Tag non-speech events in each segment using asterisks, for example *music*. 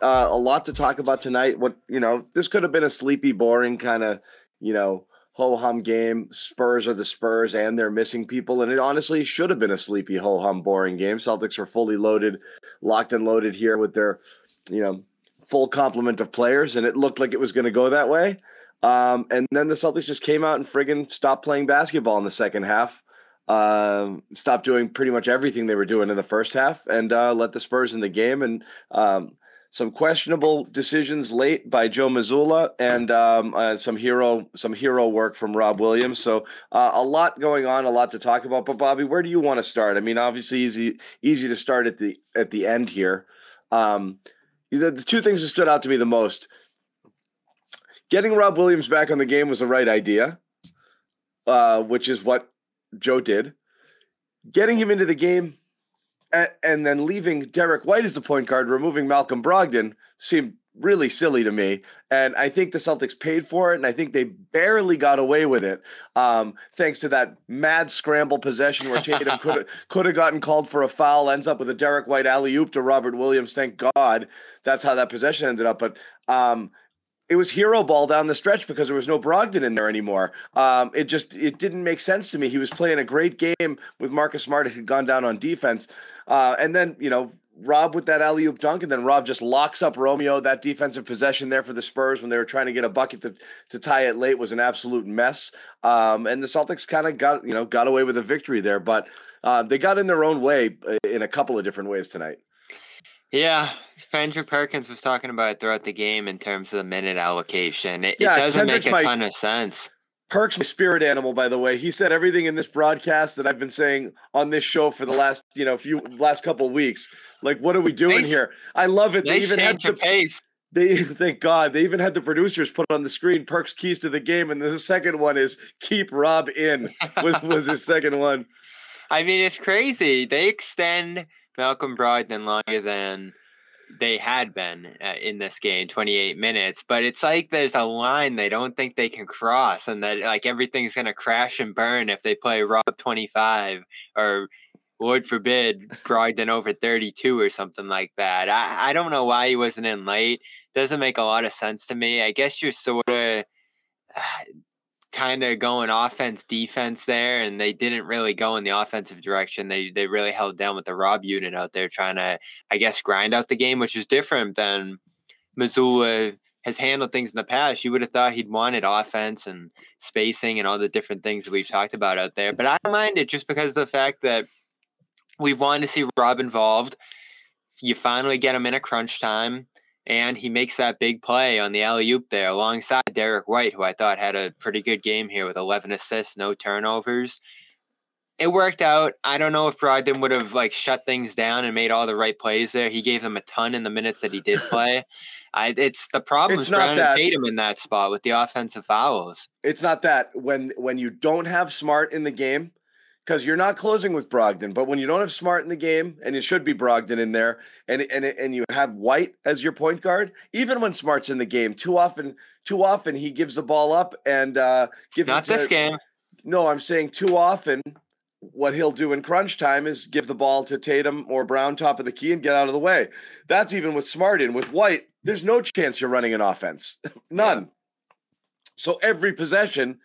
Uh, a lot to talk about tonight. What you know, this could have been a sleepy, boring kind of you know ho hum game. Spurs are the Spurs, and they're missing people, and it honestly should have been a sleepy, ho hum, boring game. Celtics are fully loaded, locked and loaded here with their you know full complement of players, and it looked like it was going to go that way. Um, and then the Celtics just came out and friggin' stopped playing basketball in the second half. Um, stopped doing pretty much everything they were doing in the first half, and uh, let the Spurs in the game. And um, some questionable decisions late by Joe Mazzulla and um, uh, some hero some hero work from Rob Williams. So uh, a lot going on, a lot to talk about. But Bobby, where do you want to start? I mean, obviously easy easy to start at the at the end here. Um, the, the two things that stood out to me the most: getting Rob Williams back on the game was the right idea, uh, which is what Joe did. Getting him into the game and, and then leaving Derek White as the point guard, removing Malcolm Brogdon seemed really silly to me. And I think the Celtics paid for it, and I think they barely got away with it, um, thanks to that mad scramble possession where Tatum could have *laughs* could have gotten called for a foul, ends up with a Derek White alley oop to Robert Williams. Thank God that's how that possession ended up. But um, it was hero ball down the stretch because there was no Brogdon in there anymore. Um, it just it didn't make sense to me. He was playing a great game with Marcus Smart. Had gone down on defense, uh, and then you know Rob with that alley oop dunk, and then Rob just locks up Romeo. That defensive possession there for the Spurs when they were trying to get a bucket to, to tie it late was an absolute mess. Um, and the Celtics kind of got you know got away with a victory there, but uh, they got in their own way uh, in a couple of different ways tonight. Yeah, Andrew Perkins was talking about it throughout the game in terms of the minute allocation. It, yeah, it doesn't Kendrick's make a ton of sense. Perk's my spirit animal, by the way. He said everything in this broadcast that I've been saying on this show for the last, you know, few last couple weeks. Like, what are we doing nice, here? I love it. They even had the pace. They *laughs* thank God they even had the producers put on the screen Perk's keys to the game, and the second one is keep Rob in was was his *laughs* second one. I mean, it's crazy. They extend Malcolm Brogdon longer than they had been uh, in this game 28 minutes but it's like there's a line they don't think they can cross and that like everything's going to crash and burn if they play rob 25 or lord forbid brogdon over 32 or something like that. I, I don't know why he wasn't in late. Doesn't make a lot of sense to me. I guess you're sort of uh, kind of going offense defense there and they didn't really go in the offensive direction. They they really held down with the rob unit out there trying to i guess grind out the game which is different than Mazzulla has handled things in the past. You would have thought he'd wanted offense and spacing and all the different things that we've talked about out there but i don't mind it just because of the fact that we've wanted to see rob involved. You finally get him in a crunch time and he makes that big play on the alley oop there alongside Derek White, who I thought had a pretty good game here with 11 assists, no turnovers. It worked out. I don't know if Brogdon would have like shut things down and made all the right plays there. He gave them a ton in the minutes that he did *laughs* play. I, it's the problem is not that, Tatum in that spot with the offensive fouls. It's not that when when you don't have Smart in the game, because you're not closing with Brogdon. But when you don't have Smart in the game, and it should be Brogdon in there, and and and you have White as your point guard, even when Smart's in the game, too often, too often he gives the ball up and uh, gives not this game. No, I'm saying too often. What he'll do in crunch time is give the ball to Tatum or Brown top of the key and get out of the way. That's even with Smart in. With White, there's no chance you're running an offense. *laughs* None. Yeah. So every possession,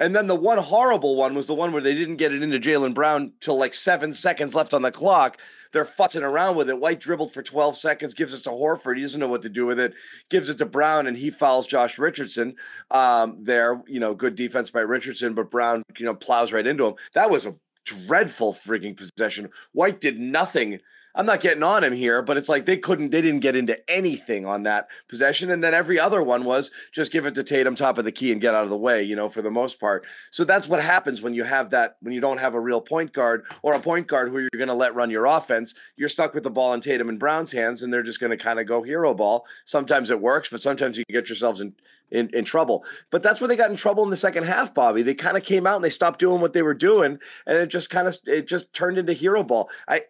and then the one horrible one was the one where they didn't get it into Jaylen Brown till like seven seconds left on the clock. They're futzing around with it. White dribbled for 12 seconds, gives it to Horford. He doesn't know what to do with it. Gives it to Brown, and he fouls Josh Richardson. Um, there, you know, good defense by Richardson, but Brown, you know, plows right into him. That was a dreadful freaking possession. White did nothing I'm not getting on him here, but it's like they couldn't, they didn't get into anything on that possession. And then every other one was just give it to Tatum, top of the key, and get out of the way, you know, for the most part. So that's what happens when you have that, when you don't have a real point guard or a point guard who you're going to let run your offense. You're stuck with the ball in Tatum and Brown's hands, and they're just going to kind of go hero ball. Sometimes it works, but sometimes you get yourselves in, in, in trouble. But that's where they got in trouble in the second half, Bobby. They kind of came out and they stopped doing what they were doing, and it just kind of it just turned into hero ball. I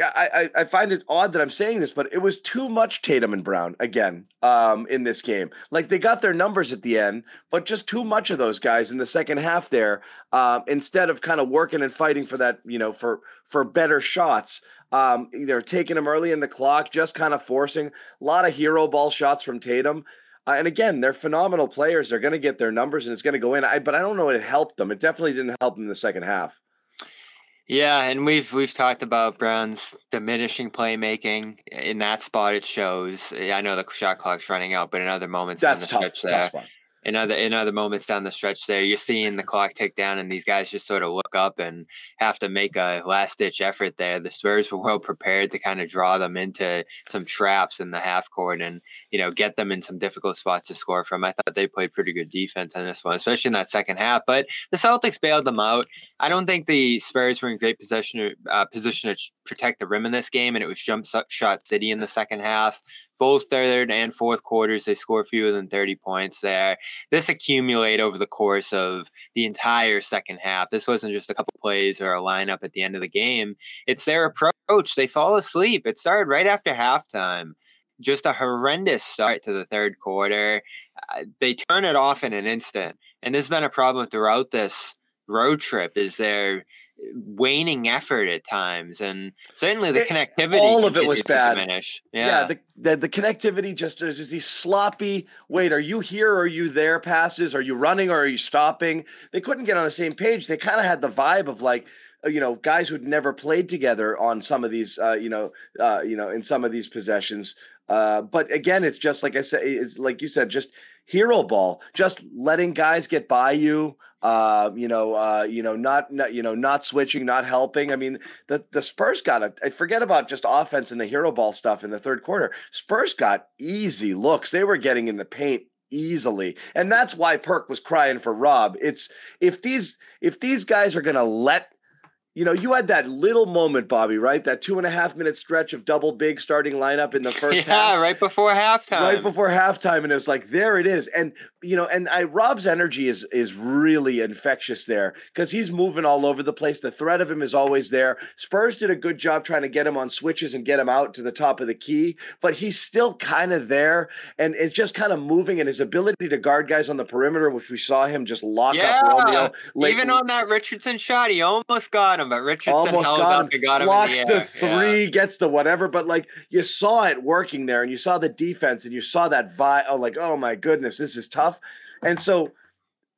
I, I, find it odd that I'm saying this, but it was too much Tatum and Brown again um, in this game. Like they got their numbers at the end, but just too much of those guys in the second half there. Um, instead of kind of working and fighting for that, you know, for for better shots. Um, they're taking them early in the clock, just kind of forcing a lot of hero ball shots from Tatum. Uh, and again, they're phenomenal players. They're going to get their numbers and it's going to go in. I, but I don't know it helped them. It definitely didn't help them in the second half. Yeah, and we've we've talked about Brown's diminishing playmaking in that spot. It shows. I know the shot clock's running out, but in other moments, that's tough. Tough spot in other in other moments down the stretch there, you're seeing the clock tick down, and these guys just sort of look up and have to make a last ditch effort there. The Spurs were well prepared to kind of draw them into some traps in the half court and you know get them in some difficult spots to score from. I thought they played pretty good defense on this one, especially in that second half. But the Celtics bailed them out. I don't think the Spurs were in great possession uh, position to protect the rim in this game, and it was jump shot city in the second half both third and fourth quarters, they score fewer than 30 points there. This accumulate over the course of the entire second half. This wasn't just a couple plays or a lineup at the end of the game. It's their approach. They fall asleep. It started right after halftime. Just a horrendous start to the third quarter. Uh, they turn it off in an instant. And this has been a problem throughout this road trip is their waning effort at times, and certainly the connectivity. All of it was bad. Diminish. Yeah, yeah the, the, the connectivity just is, is these sloppy. Wait, are you here? Or are you there? Passes? Are you running? Or are you stopping? They couldn't get on the same page. They kind of had the vibe of like uh, you know guys who'd never played together on some of these uh, you know uh, you know in some of these possessions uh, but again it's just like i said it's like you said just hero ball just letting guys get by you uh, you know, uh, you know, not, not, you know, not switching, not helping. I mean, the the Spurs got. I forget about just offense and the hero ball stuff in the third quarter. Spurs got easy looks. They were getting in the paint easily, and that's why Perk was crying for Rob. It's if these if these guys are going to let you know, you had that little moment, Bobby, right? That two and a half minute stretch of double big starting lineup in the *laughs* first yeah, half. Yeah, right before halftime. Right before halftime. And it was like, there it is. And, you know, and I Rob's energy is is really infectious there because he's moving all over the place. The threat of him is always there. Spurs did a good job trying to get him on switches and get him out to the top of the key, but he's still kind of there. And it's just kind of moving and his ability to guard guys on the perimeter, which we saw him just lock yeah, up Romeo. Late. Even on that Richardson shot, he almost got him him, but Richardson almost got him. Got him blocks the, the, three, yeah. gets the whatever. But like you saw it working there, and you saw the defense, and you saw that vibe. Oh, like oh my goodness, this is tough. And so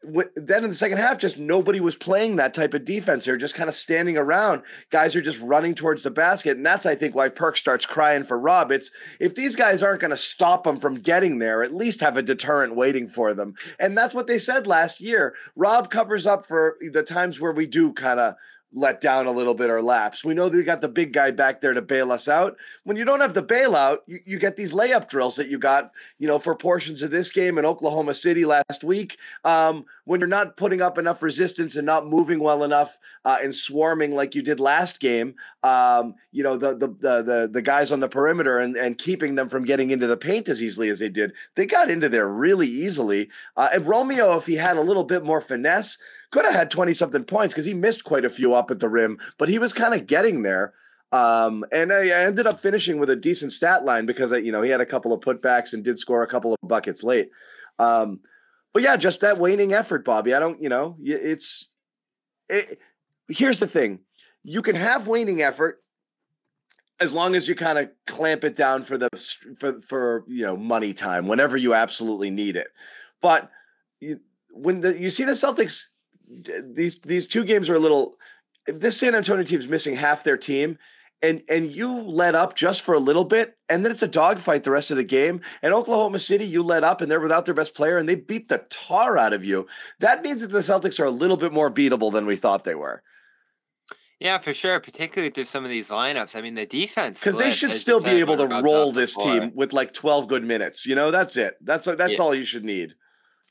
then in the second half, just nobody was playing that type of defense. They're just kind of standing around. Guys are just running towards the basket. And that's, I think, why Perk starts crying for Rob. It's if these guys aren't going to stop them from getting there, at least have a deterrent waiting for them. And that's what they said last year. Rob covers up for the times where we do kind of let down a little bit or lapse. We know that we got the big guy back there to bail us out. When you don't have the bailout, you, you get these layup drills that you got, you know, for portions of this game in Oklahoma City last week. Um, when you're not putting up enough resistance and not moving well enough uh, and swarming like you did last game, um, you know, the, the the the the guys on the perimeter and, and keeping them from getting into the paint as easily as they did. They got into there really easily. Uh, and Romeo, if he had a little bit more finesse, could have had 20 something points because he missed quite a few up at the rim, but he was kind of getting there. Um, and I, ended up finishing with a decent stat line because I, you know he had a couple of putbacks and did score a couple of buckets late. Um, but yeah, just that waning effort, Bobby. I don't, you know, it's. It, here's the thing: you can have waning effort as long as you kind of clamp it down for the for for you know money time whenever you absolutely need it. But you, when the, you see the Celtics these these two games are a little. If this San Antonio team's missing half their team, and and you let up just for a little bit, and then it's a dogfight the rest of the game. And Oklahoma City, you let up, and they're without their best player, and they beat the tar out of you. That means that the Celtics are a little bit more beatable than we thought they were. Yeah, for sure. Particularly through some of these lineups. I mean, the defense because they should still be able to roll this team with like 12 good minutes. You know, that's it. That's that's yeah. all you should need.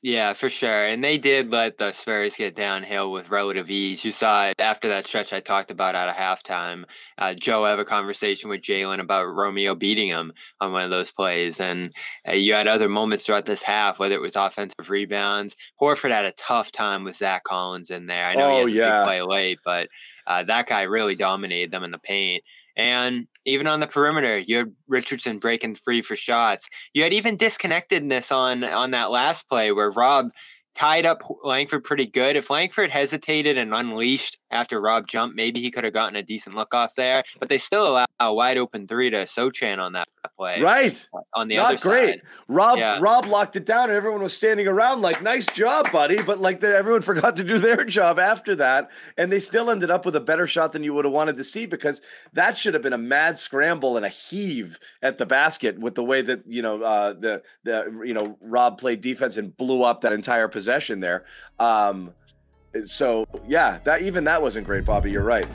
Yeah, for sure. And they did let the Spurs get downhill with relative ease. You saw it after that stretch I talked about out of halftime. Uh, Joe have a conversation with Jaylen about Romeo beating him on one of those plays. And uh, you had other moments throughout this half, whether it was offensive rebounds. Horford had a tough time with Zach Collins in there. I know oh, he had yeah. play late, but uh, that guy really dominated them in the paint. And even on the perimeter, you had Richardson breaking free for shots. You had even disconnectedness on on that last play where Rob tied up Langford pretty good. If Langford hesitated and unleashed after Rob jumped, maybe he could have gotten a decent look off there. But they still allow a wide open three to Sochan on that play. Right. On the Not other great. Side. Rob yeah. Rob locked it down and everyone was standing around like, nice job, buddy. But like that everyone *laughs* forgot to do their job after that. And they still ended up with a better shot than you would have wanted to see because that should have been a mad scramble and a heave at the basket with the way that, you know, uh, the the you know, Rob played defense and blew up that entire possession there. Um, so yeah, that even that wasn't great, Bobby. You're right.